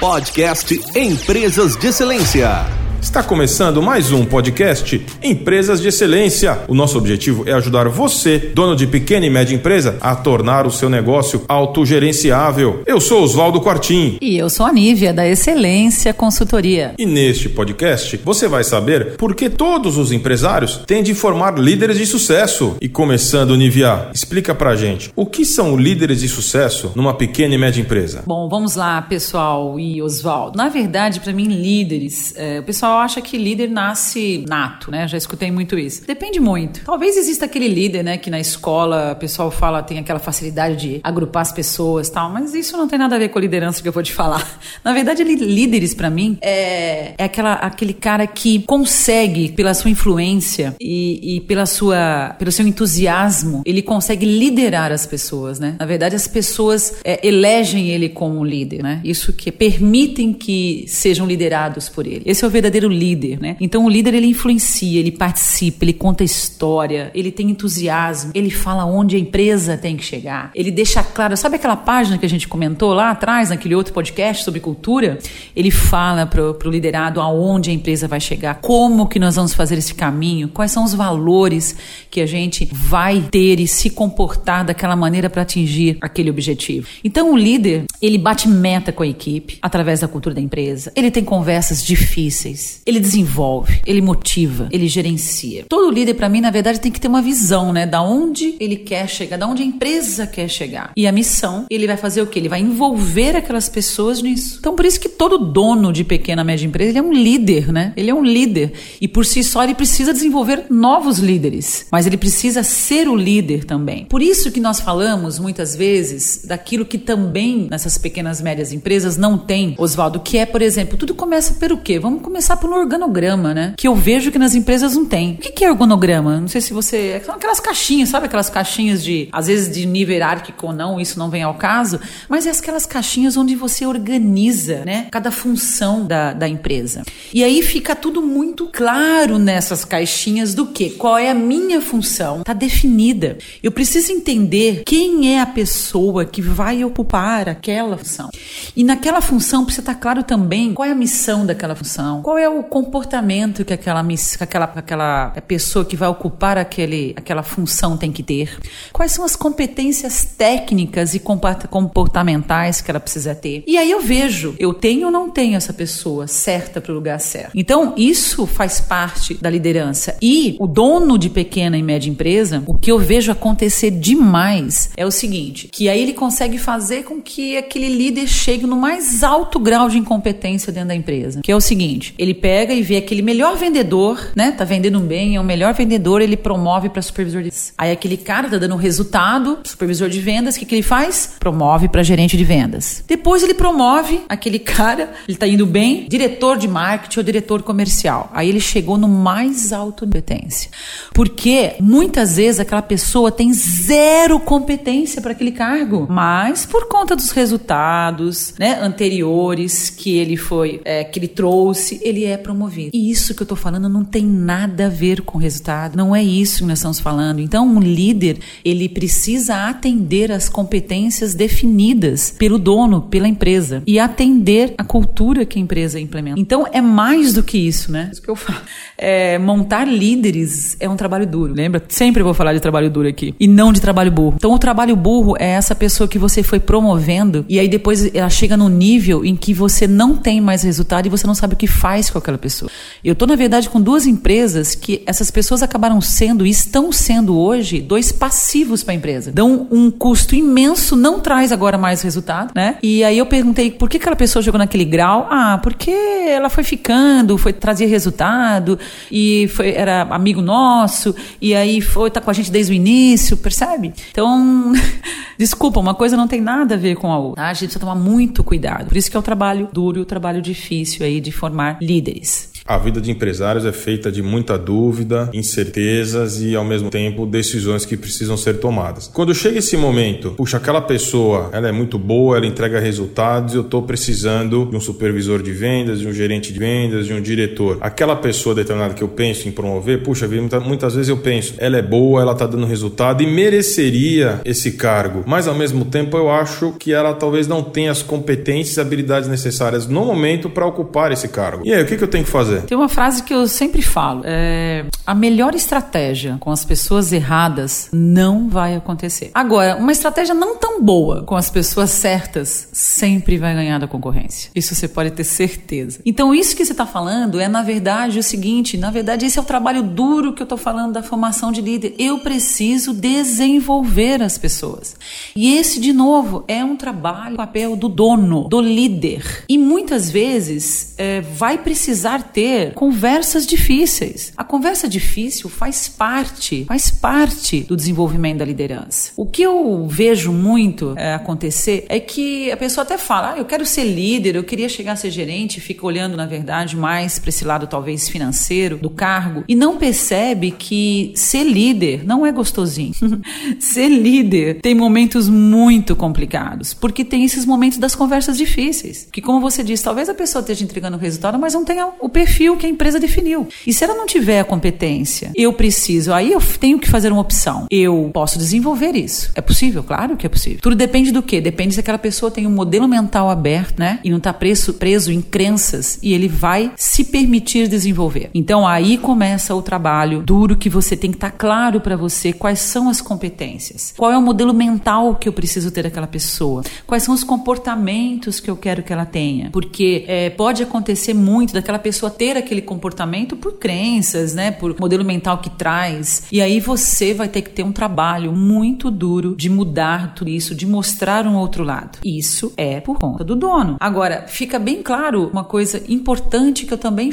Podcast Empresas de Excelência. Está começando mais um podcast Empresas de Excelência. O nosso objetivo é ajudar você, dono de pequena e média empresa, a tornar o seu negócio autogerenciável. Eu sou Oswaldo Quartim. E eu sou a Nívia, da Excelência Consultoria. E neste podcast você vai saber por que todos os empresários têm de formar líderes de sucesso. E começando, Nívia, explica pra gente o que são líderes de sucesso numa pequena e média empresa. Bom, vamos lá, pessoal e Oswaldo. Na verdade, para mim, líderes, é, o pessoal pessoal acha que líder nasce nato, né? Já escutei muito isso. Depende muito. Talvez exista aquele líder, né, que na escola o pessoal fala tem aquela facilidade de agrupar as pessoas, tal, mas isso não tem nada a ver com a liderança que eu vou te falar. Na verdade, líderes para mim é, é aquela, aquele cara que consegue pela sua influência e, e pela sua pelo seu entusiasmo, ele consegue liderar as pessoas, né? Na verdade, as pessoas é, elegem ele como líder, né? Isso que permitem que sejam liderados por ele. Esse é o verdadeiro verdadeiro líder, né? Então o líder ele influencia, ele participa, ele conta história, ele tem entusiasmo, ele fala onde a empresa tem que chegar, ele deixa claro, sabe aquela página que a gente comentou lá atrás, naquele outro podcast sobre cultura? Ele fala pro, pro liderado aonde a empresa vai chegar, como que nós vamos fazer esse caminho, quais são os valores que a gente vai ter e se comportar daquela maneira para atingir aquele objetivo. Então o líder, ele bate meta com a equipe através da cultura da empresa, ele tem conversas difíceis, ele desenvolve, ele motiva, ele gerencia. Todo líder, para mim, na verdade, tem que ter uma visão, né? Da onde ele quer chegar, da onde a empresa quer chegar. E a missão, ele vai fazer o quê? Ele vai envolver aquelas pessoas nisso. Então, por isso que todo dono de pequena, média empresa, ele é um líder, né? Ele é um líder. E por si só, ele precisa desenvolver novos líderes. Mas ele precisa ser o líder também. Por isso que nós falamos, muitas vezes, daquilo que também nessas pequenas, médias empresas não tem, Oswaldo, que é, por exemplo, tudo começa pelo quê? Vamos começar por um organograma, né? Que eu vejo que nas empresas não tem. O que é organograma? Não sei se você. São aquelas caixinhas, sabe? Aquelas caixinhas de, às vezes, de nível hierárquico ou não, isso não vem ao caso, mas é aquelas caixinhas onde você organiza, né? Cada função da, da empresa. E aí fica tudo muito claro nessas caixinhas do que? Qual é a minha função? Tá definida. Eu preciso entender quem é a pessoa que vai ocupar aquela função. E naquela função precisa estar claro também qual é a missão daquela função, qual é o comportamento que aquela, que aquela, aquela pessoa que vai ocupar aquele, aquela função tem que ter? Quais são as competências técnicas e comportamentais que ela precisa ter? E aí eu vejo, eu tenho ou não tenho essa pessoa certa para o lugar certo. Então, isso faz parte da liderança. E o dono de pequena e média empresa, o que eu vejo acontecer demais é o seguinte: que aí ele consegue fazer com que aquele líder chegue no mais alto grau de incompetência dentro da empresa. Que é o seguinte: ele pega e vê aquele melhor vendedor, né? Tá vendendo bem, é o melhor vendedor, ele promove para supervisor de Aí aquele cara tá dando um resultado, supervisor de vendas, o que, que ele faz? Promove para gerente de vendas. Depois ele promove aquele cara, ele tá indo bem, diretor de marketing ou diretor comercial. Aí ele chegou no mais alto competência. Porque muitas vezes aquela pessoa tem zero competência para aquele cargo, mas por conta dos resultados, né, anteriores que ele foi, é, que ele trouxe, ele é é promovido. E isso que eu estou falando não tem nada a ver com o resultado, não é isso que nós estamos falando. Então, um líder, ele precisa atender às competências definidas pelo dono, pela empresa e atender a cultura que a empresa implementa. Então, é mais do que isso, né? Isso que eu falo. É, montar líderes é um trabalho duro, lembra? Sempre vou falar de trabalho duro aqui e não de trabalho burro. Então, o trabalho burro é essa pessoa que você foi promovendo e aí depois ela chega no nível em que você não tem mais resultado e você não sabe o que faz com aquela pessoa. Eu estou, na verdade, com duas empresas que essas pessoas acabaram sendo e estão sendo hoje dois passivos para a empresa. Dão um custo imenso, não traz agora mais resultado, né? E aí eu perguntei por que aquela pessoa jogou naquele grau? Ah, porque ela foi ficando, foi trazer resultado e foi, era amigo nosso e aí foi tá com a gente desde o início, percebe? Então, desculpa, uma coisa não tem nada a ver com a outra. Tá? A gente precisa tomar muito cuidado. Por isso que é o trabalho duro o trabalho difícil aí de formar líderes. líderes. A vida de empresários é feita de muita dúvida, incertezas e, ao mesmo tempo, decisões que precisam ser tomadas. Quando chega esse momento, puxa, aquela pessoa, ela é muito boa, ela entrega resultados eu estou precisando de um supervisor de vendas, de um gerente de vendas, de um diretor. Aquela pessoa determinada que eu penso em promover, puxa, muitas vezes eu penso, ela é boa, ela está dando resultado e mereceria esse cargo, mas ao mesmo tempo eu acho que ela talvez não tenha as competências e habilidades necessárias no momento para ocupar esse cargo. E aí, o que, que eu tenho que fazer? Tem uma frase que eu sempre falo: é, a melhor estratégia com as pessoas erradas não vai acontecer. Agora, uma estratégia não tão boa com as pessoas certas sempre vai ganhar da concorrência. Isso você pode ter certeza. Então, isso que você está falando é, na verdade, o seguinte: na verdade, esse é o trabalho duro que eu estou falando da formação de líder. Eu preciso desenvolver as pessoas. E esse, de novo, é um trabalho, papel do dono, do líder. E muitas vezes é, vai precisar ter conversas difíceis. A conversa difícil faz parte, faz parte do desenvolvimento da liderança. O que eu vejo muito é, acontecer é que a pessoa até fala: ah, eu quero ser líder, eu queria chegar a ser gerente, fica olhando, na verdade, mais para esse lado talvez financeiro do cargo e não percebe que ser líder não é gostosinho. ser líder tem momentos muito complicados, porque tem esses momentos das conversas difíceis. Que, como você disse, talvez a pessoa esteja entregando o resultado, mas não tenha o perfil que a empresa definiu. E se ela não tiver a competência, eu preciso, aí eu tenho que fazer uma opção. Eu posso desenvolver isso. É possível? Claro que é possível. Tudo depende do quê? Depende se aquela pessoa tem um modelo mental aberto, né? E não está preso, preso em crenças e ele vai se permitir desenvolver. Então aí começa o trabalho duro que você tem que estar tá claro para você quais são as competências. Qual é o modelo mental que eu preciso ter daquela pessoa? Quais são os comportamentos que eu quero que ela tenha? Porque é, pode acontecer muito daquela pessoa ter aquele comportamento por crenças, né? Por modelo mental que traz. E aí você vai ter que ter um trabalho muito duro de mudar tudo isso, de mostrar um outro lado. Isso é por conta do dono. Agora, fica bem claro uma coisa importante que eu também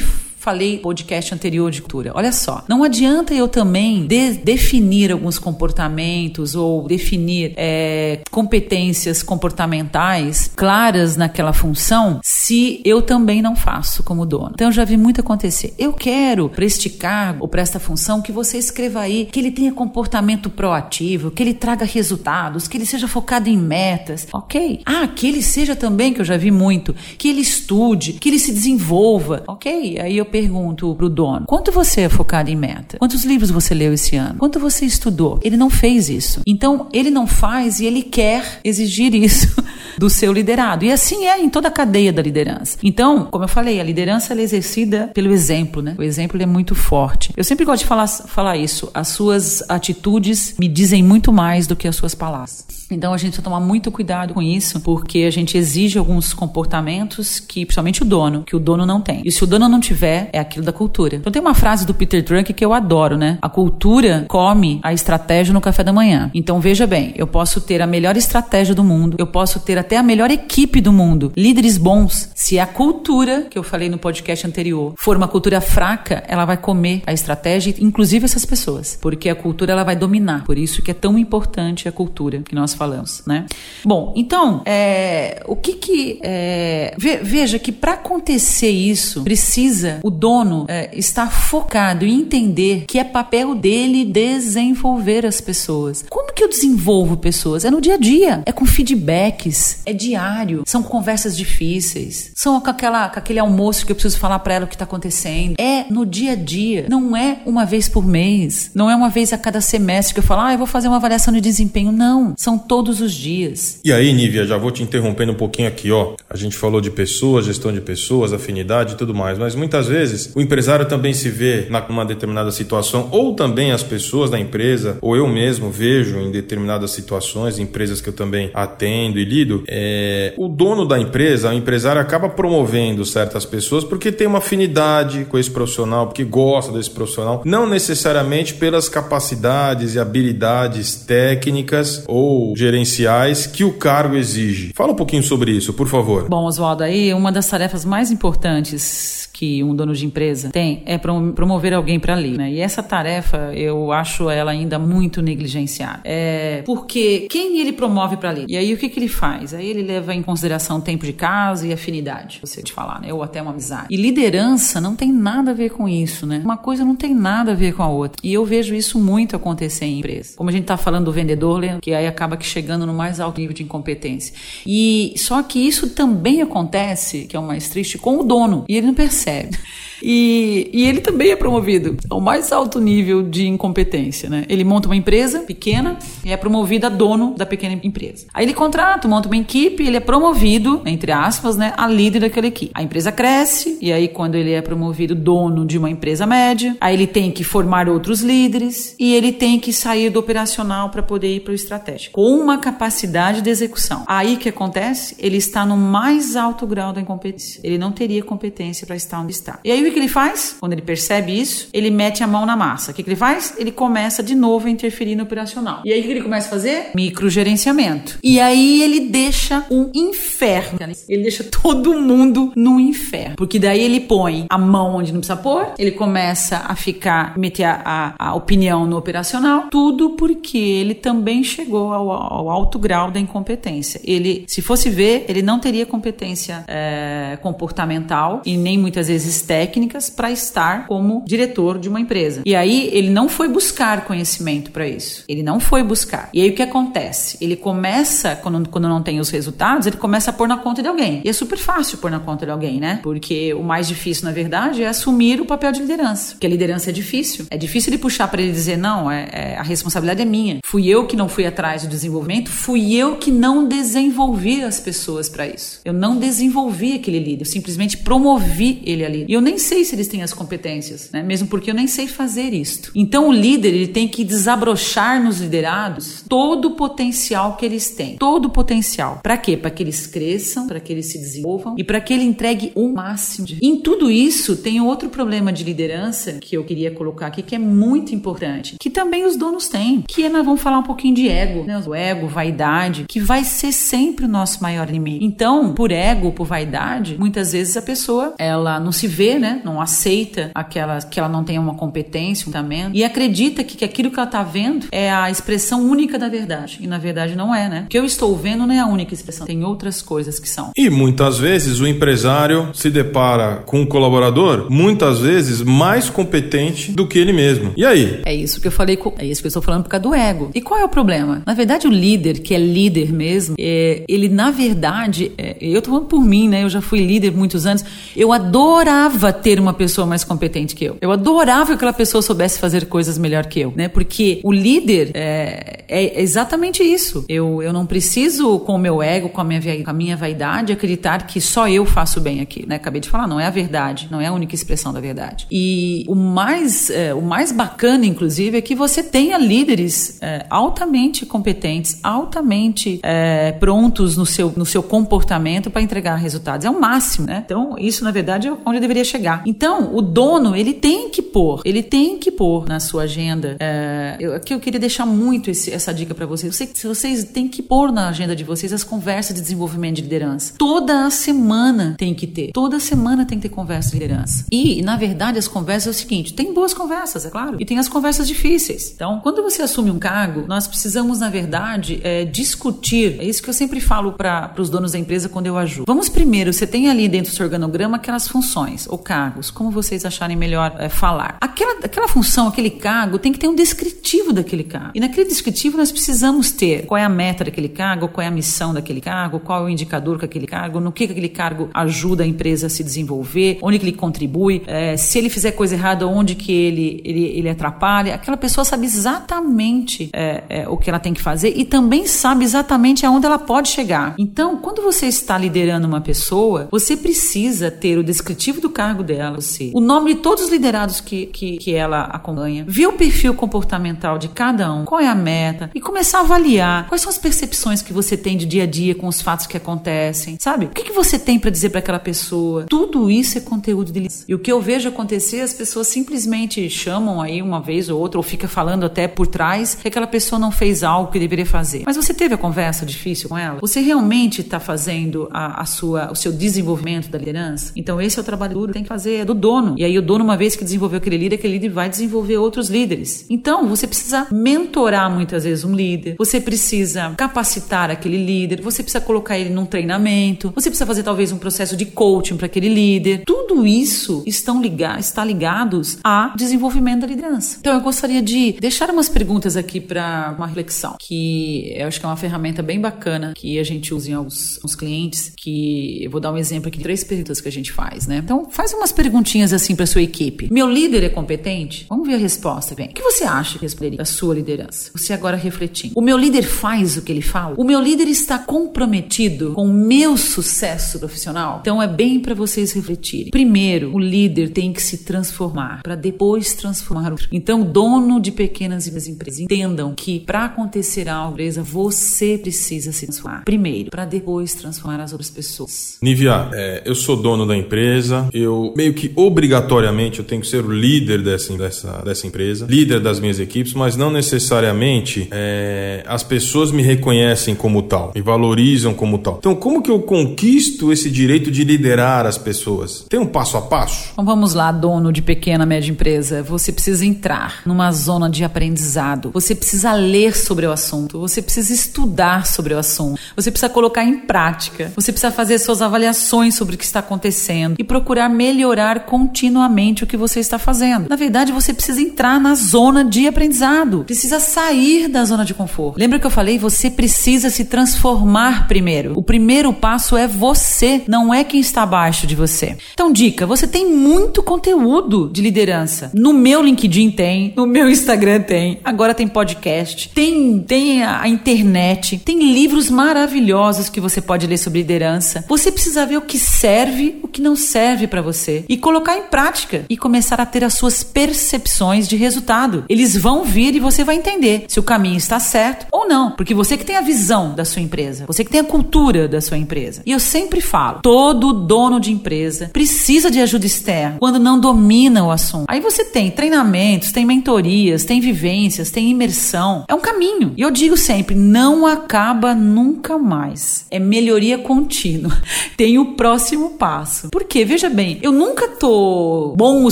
falei podcast anterior de cultura. Olha só, não adianta eu também de definir alguns comportamentos ou definir é, competências comportamentais claras naquela função se eu também não faço como dono. Então eu já vi muito acontecer. Eu quero para este cargo ou para esta função que você escreva aí que ele tenha comportamento proativo, que ele traga resultados, que ele seja focado em metas, ok? Ah, que ele seja também, que eu já vi muito, que ele estude, que ele se desenvolva, ok? Aí eu pergunto pro dono: quanto você é focado em meta? Quantos livros você leu esse ano? Quanto você estudou? Ele não fez isso. Então, ele não faz e ele quer exigir isso do seu liderado. E assim é em toda a cadeia da liderança. Então, como eu falei, a liderança é exercida pelo exemplo, né? O exemplo é muito forte. Eu sempre gosto de falar, falar isso. As suas atitudes me dizem muito mais do que as suas palavras. Então a gente precisa tomar muito cuidado com isso, porque a gente exige alguns comportamentos que, principalmente o dono, que o dono não tem. E se o dono não tiver, é aquilo da cultura. Então tem uma frase do Peter Drucker que eu adoro, né? A cultura come a estratégia no café da manhã. Então veja bem, eu posso ter a melhor estratégia do mundo, eu posso ter até a melhor equipe do mundo, líderes bons. Se a cultura, que eu falei no podcast anterior, for uma cultura fraca, ela vai comer a estratégia, inclusive essas pessoas, porque a cultura ela vai dominar. Por isso que é tão importante a cultura que nós falamos, né? Bom, então, é, o que que... É, veja que para acontecer isso, precisa o dono é, estar focado e entender que é papel dele desenvolver as pessoas. Como que eu desenvolvo pessoas? É no dia a dia, é com feedbacks, é diário, são conversas difíceis, são com, aquela, com aquele almoço que eu preciso falar para ela o que está acontecendo. É no dia a dia, não é uma vez por mês, não é uma vez a cada semestre que eu falo, ah, eu vou fazer uma avaliação de desempenho. Não, são todos os dias. E aí, Nívia, já vou te interrompendo um pouquinho aqui, ó. A gente falou de pessoas, gestão de pessoas, afinidade e tudo mais, mas muitas vezes o empresário também se vê numa determinada situação, ou também as pessoas da empresa, ou eu mesmo vejo em determinadas situações, empresas que eu também atendo e lido, é, o dono da empresa, o empresário, acaba promovendo certas pessoas porque tem uma afinidade com esse profissional, porque gosta desse profissional, não necessariamente pelas capacidades e habilidades técnicas ou gerenciais que o cargo exige. Fala um pouquinho sobre isso, por favor. Bom, Oswaldo, aí uma das tarefas mais importantes que um dono de empresa tem é promover alguém para ali. Né? E essa tarefa eu acho ela ainda muito negligenciada. É porque quem ele promove para ali? E aí o que, que ele faz? Aí ele leva em consideração tempo de casa e afinidade, você te falar, né? Ou até uma amizade. E liderança não tem nada a ver com isso, né? Uma coisa não tem nada a ver com a outra. E eu vejo isso muito acontecer em empresas. Como a gente está falando do vendedor, que aí acaba que chegando no mais alto nível de incompetência. E só que isso também acontece, que é o mais triste, com o dono. E ele não percebe. said. E, e ele também é promovido ao mais alto nível de incompetência, né? Ele monta uma empresa pequena e é promovido a dono da pequena empresa. Aí ele contrata, monta uma equipe, ele é promovido, entre aspas, né, a líder daquela equipe. A empresa cresce e aí quando ele é promovido dono de uma empresa média, aí ele tem que formar outros líderes e ele tem que sair do operacional para poder ir para o estratégico, com uma capacidade de execução. Aí que acontece? Ele está no mais alto grau da incompetência. Ele não teria competência para estar onde está. E aí o que ele faz? Quando ele percebe isso, ele mete a mão na massa. O que ele faz? Ele começa de novo a interferir no operacional. E aí o que ele começa a fazer? Microgerenciamento. E aí ele deixa um inferno. Ele deixa todo mundo no inferno. Porque daí ele põe a mão onde não precisa pôr, ele começa a ficar, meter a, a, a opinião no operacional, tudo porque ele também chegou ao, ao, alto grau da incompetência. Ele, se fosse ver, ele não teria competência é, comportamental e nem muitas vezes técnica técnicas para estar como diretor de uma empresa. E aí ele não foi buscar conhecimento para isso. Ele não foi buscar. E aí o que acontece? Ele começa, quando, quando não tem os resultados, ele começa a pôr na conta de alguém. E é super fácil pôr na conta de alguém, né? Porque o mais difícil, na verdade, é assumir o papel de liderança. Porque a liderança é difícil. É difícil ele puxar para ele dizer: não, é, é, a responsabilidade é minha. Fui eu que não fui atrás do desenvolvimento, fui eu que não desenvolvi as pessoas para isso. Eu não desenvolvi aquele líder, eu simplesmente promovi ele ali. E eu nem sei se eles têm as competências, né? mesmo porque eu nem sei fazer isto. Então o líder ele tem que desabrochar nos liderados todo o potencial que eles têm, todo o potencial. Para quê? Para que eles cresçam, para que eles se desenvolvam e para que ele entregue o máximo. De... Em tudo isso tem outro problema de liderança que eu queria colocar aqui que é muito importante, que também os donos têm, que é, nós vamos falar um pouquinho de ego, né? O ego, vaidade, que vai ser sempre o nosso maior inimigo. Então, por ego, por vaidade, muitas vezes a pessoa ela não se vê, né? Não aceita aquela que ela não tem uma competência, um e acredita que, que aquilo que ela está vendo é a expressão única da verdade. E na verdade não é, né? O que eu estou vendo não é a única expressão, tem outras coisas que são. E muitas vezes o empresário se depara com um colaborador, muitas vezes mais competente do que ele mesmo. E aí? É isso que eu falei, é isso que eu estou falando por causa do ego. E qual é o problema? Na verdade, o líder, que é líder mesmo, é, ele na verdade, é, eu estou falando por mim, né? Eu já fui líder muitos anos, eu adorava ter ter uma pessoa mais competente que eu. Eu adorava que aquela pessoa soubesse fazer coisas melhor que eu, né? Porque o líder é, é exatamente isso. Eu, eu não preciso, com o meu ego, com a, minha, com a minha vaidade, acreditar que só eu faço bem aqui, né? Acabei de falar, não é a verdade, não é a única expressão da verdade. E o mais, é, o mais bacana, inclusive, é que você tenha líderes é, altamente competentes, altamente é, prontos no seu, no seu comportamento para entregar resultados. É o máximo, né? Então, isso, na verdade, é onde eu deveria chegar. Então, o dono, ele tem que pôr, ele tem que pôr na sua agenda. É, eu, aqui eu queria deixar muito esse, essa dica para vocês. Vocês, vocês têm que pôr na agenda de vocês as conversas de desenvolvimento de liderança. Toda a semana tem que ter. Toda semana tem que ter conversa de liderança. E, na verdade, as conversas é o seguinte: tem boas conversas, é claro, e tem as conversas difíceis. Então, quando você assume um cargo, nós precisamos, na verdade, é, discutir. É isso que eu sempre falo para os donos da empresa quando eu ajudo. Vamos primeiro, você tem ali dentro do seu organograma aquelas funções, o cargo cargos, como vocês acharem melhor é, falar. Aquela, aquela função, aquele cargo, tem que ter um descritivo daquele cargo. E naquele descritivo nós precisamos ter qual é a meta daquele cargo, qual é a missão daquele cargo, qual é o indicador com aquele cargo, no que, que aquele cargo ajuda a empresa a se desenvolver, onde que ele contribui, é, se ele fizer coisa errada, onde que ele, ele, ele atrapalha. Aquela pessoa sabe exatamente é, é, o que ela tem que fazer e também sabe exatamente aonde ela pode chegar. Então, quando você está liderando uma pessoa, você precisa ter o descritivo do cargo dela você, o nome de todos os liderados que, que, que ela acompanha, ver o perfil comportamental de cada um, qual é a meta e começar a avaliar quais são as percepções que você tem de dia a dia com os fatos que que acontecem, sabe? O que, que você tem para dizer para aquela pessoa? Tudo isso é conteúdo de liderança. E o que eu vejo acontecer, as pessoas simplesmente chamam aí uma vez ou outra, ou fica falando até por trás que aquela pessoa não fez algo que deveria fazer. Mas você teve a conversa difícil com ela? Você realmente está fazendo a, a, sua, o seu desenvolvimento da liderança? Então esse é o trabalho duro que tem que fazer, é do dono. E aí o dono, uma vez que desenvolveu aquele líder, aquele líder vai desenvolver outros líderes. Então você precisa mentorar muitas vezes um líder, você precisa capacitar aquele líder, você precisa colocar ele num treinamento, você precisa fazer talvez um processo de coaching para aquele líder. Tudo isso estão ligados, está ligados a desenvolvimento da liderança. Então eu gostaria de deixar umas perguntas aqui para uma reflexão, que eu acho que é uma ferramenta bem bacana que a gente usa em alguns, alguns clientes, que eu vou dar um exemplo aqui de três perguntas que a gente faz, né? Então faz umas perguntinhas assim para sua equipe. Meu líder é competente? Vamos ver a resposta, bem. O que você acha que responderia a sua liderança? Você agora refletindo. O meu líder faz o que ele fala? O meu líder está comprometido com o meu sucesso profissional? Então é bem para vocês refletirem. Primeiro, o líder tem que se transformar para depois transformar o. Então, dono de pequenas e médias empresas, entendam que para acontecer algo, empresa, você precisa se transformar. Primeiro, para depois transformar as outras pessoas. Nivia, é, eu sou dono da empresa, eu meio que obrigatoriamente eu tenho que ser o líder dessa, dessa, dessa empresa, líder das minhas equipes, mas não necessariamente é, as pessoas me reconhecem como tal, me valorizam como tal. Então, como que eu conquisto esse direito de liderar as pessoas? Tem um passo a passo? Então vamos lá, dono de pequena média empresa. Você precisa entrar numa zona de aprendizado. Você precisa ler sobre o assunto. Você precisa estudar sobre o assunto. Você precisa colocar em prática. Você precisa fazer suas avaliações sobre o que está acontecendo e procurar melhorar continuamente o que você está fazendo. Na verdade, você precisa entrar na zona de aprendizado. Precisa sair da zona de conforto. Lembra que eu falei? Você precisa se transformar primeiro. O primeiro passo é você, não é quem está abaixo de você. Então, dica: você tem muito conteúdo de liderança. No meu LinkedIn tem, no meu Instagram tem, agora tem podcast, tem, tem a internet, tem livros maravilhosos que você pode ler sobre liderança. Você precisa ver o que serve, o que não serve para você e colocar em prática e começar a ter as suas percepções de resultado. Eles vão vir e você vai entender se o caminho está certo ou não, porque você que tem a visão da sua empresa, você que tem a cultura da sua empresa. E eu sempre falo, todo dono de empresa precisa de ajuda externa quando não domina o assunto. Aí você tem treinamentos, tem mentorias, tem vivências, tem imersão. É um caminho. E eu digo sempre, não acaba nunca mais. É melhoria contínua. Tem o próximo passo. Porque, veja bem, eu nunca tô bom o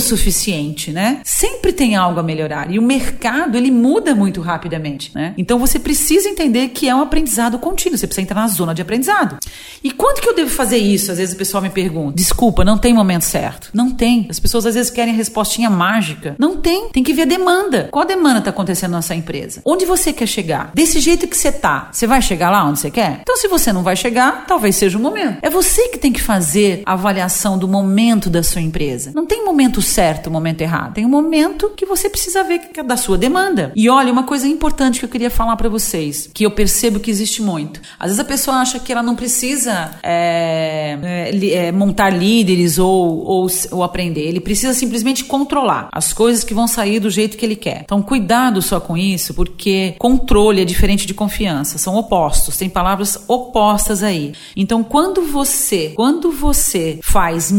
suficiente, né? Sempre tem algo a melhorar. E o mercado, ele muda muito rapidamente, né? Então você precisa entender que é um aprendizado contínuo. Você precisa entrar na zona de aprendizado. E quando que eu devo fazer isso? Às vezes o pessoal me pergunta. Desculpa, não tem momento certo. Não tem. As pessoas às vezes querem respostinha mágica. Não tem. Tem que ver a demanda. Qual demanda está acontecendo na sua empresa? Onde você quer chegar? Desse jeito que você tá, você vai chegar lá onde você quer? Então, se você não vai chegar, talvez seja o momento. É você que tem que fazer a avaliação do momento da sua empresa. Não tem momento certo, momento errado. Tem um momento que você precisa ver que é da sua demanda. E olha, uma coisa importante que eu queria falar para vocês, que eu percebo que existe muito. Às vezes a pessoa acha que ela não precisa é, é, é, montar líderes ou, ou, ou aprender. Ele precisa simplesmente controlar as coisas que vão sair do jeito que ele quer. Então, cuidado só com isso, porque controle é diferente de confiança. São opostos. Tem palavras opostas aí. Então, quando você, quando você faz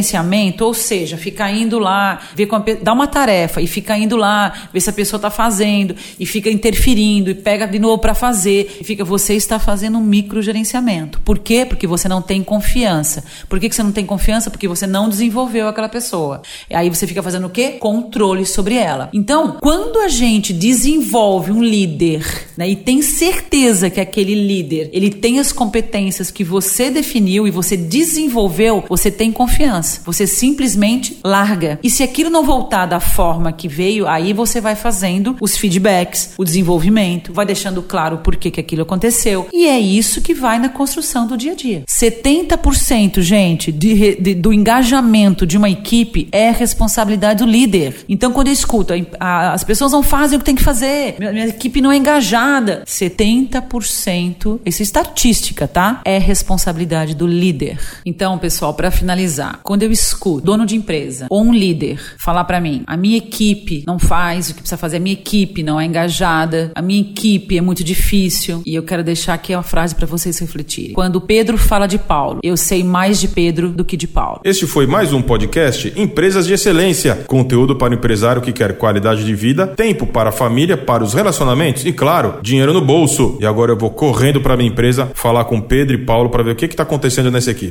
microgerenciamento, ou seja, fica indo lá, vê com a, dá uma tarefa e fica indo lá, vê se a pessoa está fazendo e fica interferindo e pega de novo para fazer e fica você está fazendo um microgerenciamento. Por quê? Porque você não tem confiança. Por que, que você não tem confiança? Porque você não desenvolveu aquela pessoa. E aí você fica fazendo o quê? Controle sobre ela. Então, quando a gente desenvolve um líder né, e tem certeza que aquele líder ele tem as competências que você definiu e você desenvolveu, você tem confiança. Você simplesmente larga. E se aquilo não voltar da forma que veio, aí você vai fazendo os feedbacks, o desenvolvimento, vai deixando claro por que, que aquilo aconteceu. E é isso que vai na construção do dia a dia. 70%, gente, de, de, do engajamento de uma equipe é responsabilidade do líder. Então, quando eu escuto, a, a, as pessoas não fazem o que tem que fazer, minha, minha equipe não é engajada. 70%, isso é estatística, tá? É responsabilidade do líder. Então, pessoal, para finalizar, quando eu escuto dono de empresa ou um líder falar para mim, a minha equipe não faz o que precisa fazer, a minha equipe não é engajada, a minha equipe é muito difícil, e eu quero deixar aqui uma frase para você vocês refletirem. Quando Pedro fala de Paulo, eu sei mais de Pedro do que de Paulo. Este foi mais um podcast Empresas de Excelência. Conteúdo para o empresário que quer qualidade de vida, tempo para a família, para os relacionamentos e, claro, dinheiro no bolso. E agora eu vou correndo para minha empresa falar com Pedro e Paulo para ver o que está acontecendo nessa equipe.